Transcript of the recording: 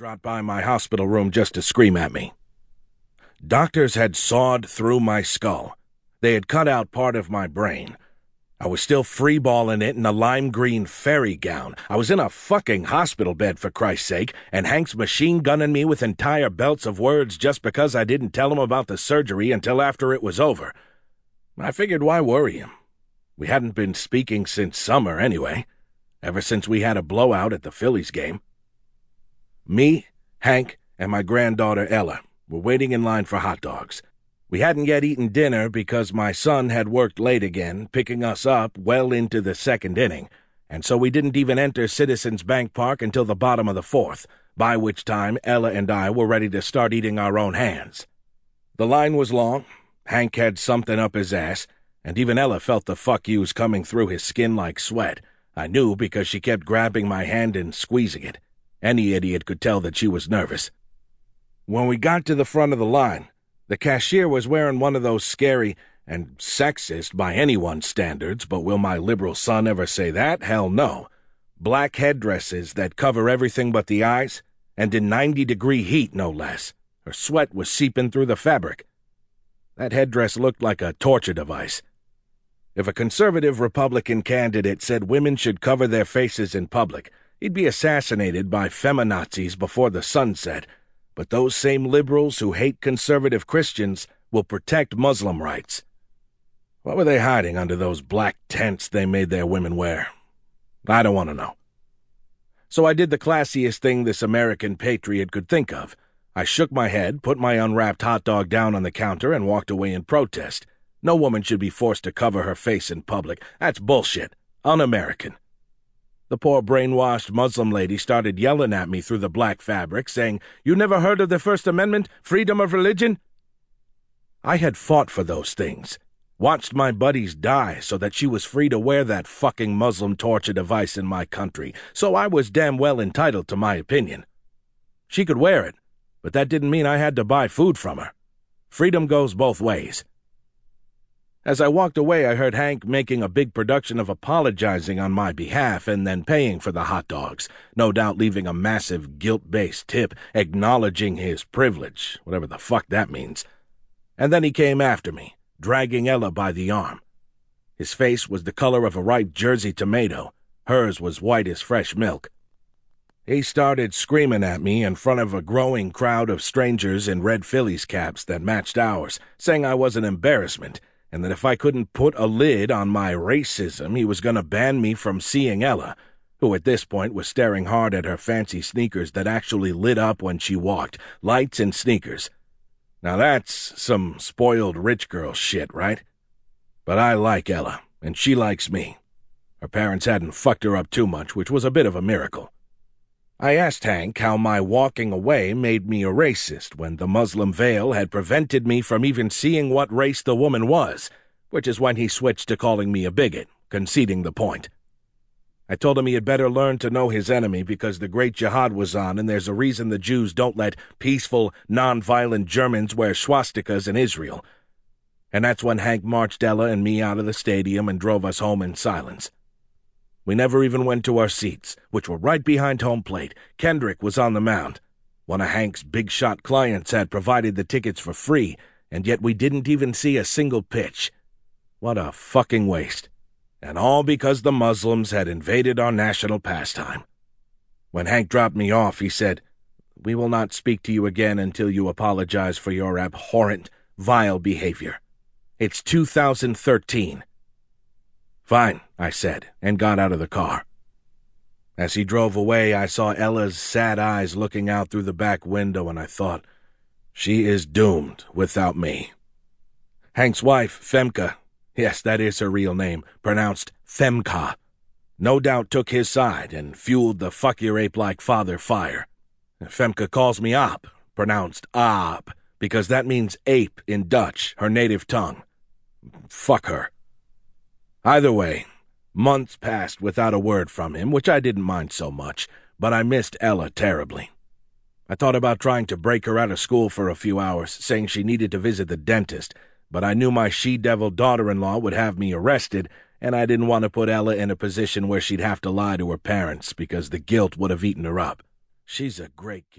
dropped by my hospital room just to scream at me. Doctors had sawed through my skull. They had cut out part of my brain. I was still freeballing it in a lime green fairy gown. I was in a fucking hospital bed, for Christ's sake, and Hank's machine gunning me with entire belts of words just because I didn't tell him about the surgery until after it was over. I figured why worry him? We hadn't been speaking since summer, anyway, ever since we had a blowout at the Phillies game. Me, Hank, and my granddaughter Ella were waiting in line for hot dogs. We hadn't yet eaten dinner because my son had worked late again, picking us up well into the second inning, and so we didn't even enter Citizens Bank Park until the bottom of the fourth, by which time Ella and I were ready to start eating our own hands. The line was long. Hank had something up his ass, and even Ella felt the fuck yous coming through his skin like sweat. I knew because she kept grabbing my hand and squeezing it. Any idiot could tell that she was nervous. When we got to the front of the line, the cashier was wearing one of those scary and sexist by anyone's standards, but will my liberal son ever say that? Hell no. Black headdresses that cover everything but the eyes, and in 90 degree heat, no less. Her sweat was seeping through the fabric. That headdress looked like a torture device. If a conservative Republican candidate said women should cover their faces in public, he'd be assassinated by feminazis before the sun set but those same liberals who hate conservative Christians will protect Muslim rights. What were they hiding under those black tents they made their women wear? I don't want to know. So I did the classiest thing this American patriot could think of. I shook my head, put my unwrapped hot dog down on the counter, and walked away in protest. No woman should be forced to cover her face in public. That's bullshit. Un American. The poor brainwashed Muslim lady started yelling at me through the black fabric, saying, You never heard of the First Amendment? Freedom of religion? I had fought for those things, watched my buddies die so that she was free to wear that fucking Muslim torture device in my country, so I was damn well entitled to my opinion. She could wear it, but that didn't mean I had to buy food from her. Freedom goes both ways. As I walked away, I heard Hank making a big production of apologizing on my behalf and then paying for the hot dogs, no doubt leaving a massive guilt based tip acknowledging his privilege, whatever the fuck that means. And then he came after me, dragging Ella by the arm. His face was the color of a ripe Jersey tomato, hers was white as fresh milk. He started screaming at me in front of a growing crowd of strangers in red Phillies caps that matched ours, saying I was an embarrassment and that if I couldn't put a lid on my racism, he was going to ban me from seeing Ella, who at this point was staring hard at her fancy sneakers that actually lit up when she walked, lights and sneakers. Now that's some spoiled rich girl shit, right? But I like Ella, and she likes me. Her parents hadn't fucked her up too much, which was a bit of a miracle. I asked Hank how my walking away made me a racist when the Muslim veil had prevented me from even seeing what race the woman was, which is when he switched to calling me a bigot, conceding the point. I told him he had better learn to know his enemy because the Great Jihad was on, and there's a reason the Jews don't let peaceful, non-violent Germans wear swastikas in Israel. And that's when Hank marched Ella and me out of the stadium and drove us home in silence. We never even went to our seats, which were right behind home plate. Kendrick was on the mound. One of Hank's big shot clients had provided the tickets for free, and yet we didn't even see a single pitch. What a fucking waste. And all because the Muslims had invaded our national pastime. When Hank dropped me off, he said, We will not speak to you again until you apologize for your abhorrent, vile behavior. It's 2013. Fine, I said, and got out of the car. As he drove away, I saw Ella's sad eyes looking out through the back window, and I thought, she is doomed without me. Hank's wife, Femke, yes, that is her real name, pronounced Femka, no doubt took his side and fueled the fuck your ape like father fire. Femke calls me Op, pronounced Ab, because that means ape in Dutch, her native tongue. Fuck her. Either way, months passed without a word from him, which I didn't mind so much, but I missed Ella terribly. I thought about trying to break her out of school for a few hours, saying she needed to visit the dentist, but I knew my she devil daughter in law would have me arrested, and I didn't want to put Ella in a position where she'd have to lie to her parents because the guilt would have eaten her up. She's a great kid.